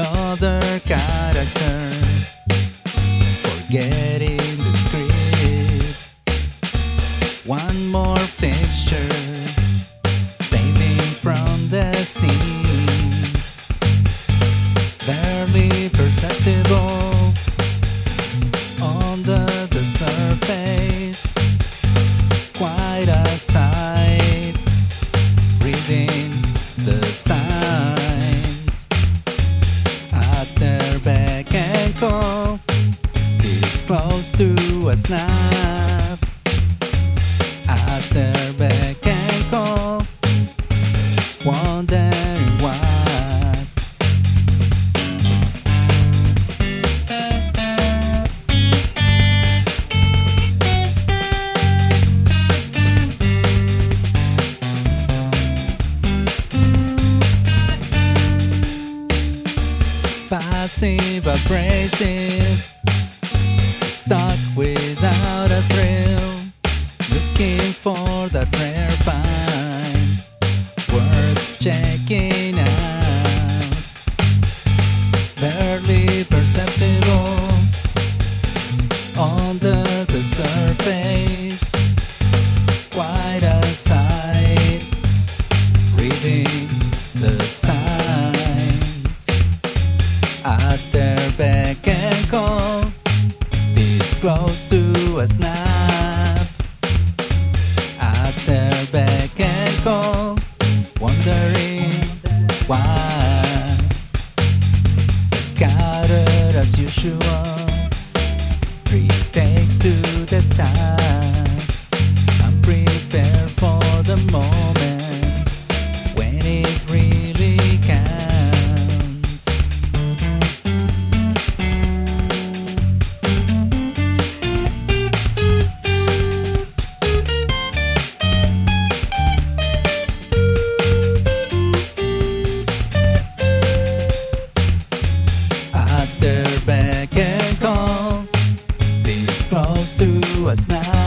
another character, forgetting the script. One more fixture, fading from the scene, barely perceptible. Under the surface. Quite a sight, a snap at their beck and call. Wondering why. passive abrasive, surface, quite a reading the signs and call. This close to a snap and call, wondering why. Scattered as usual, takes to the time. to us now.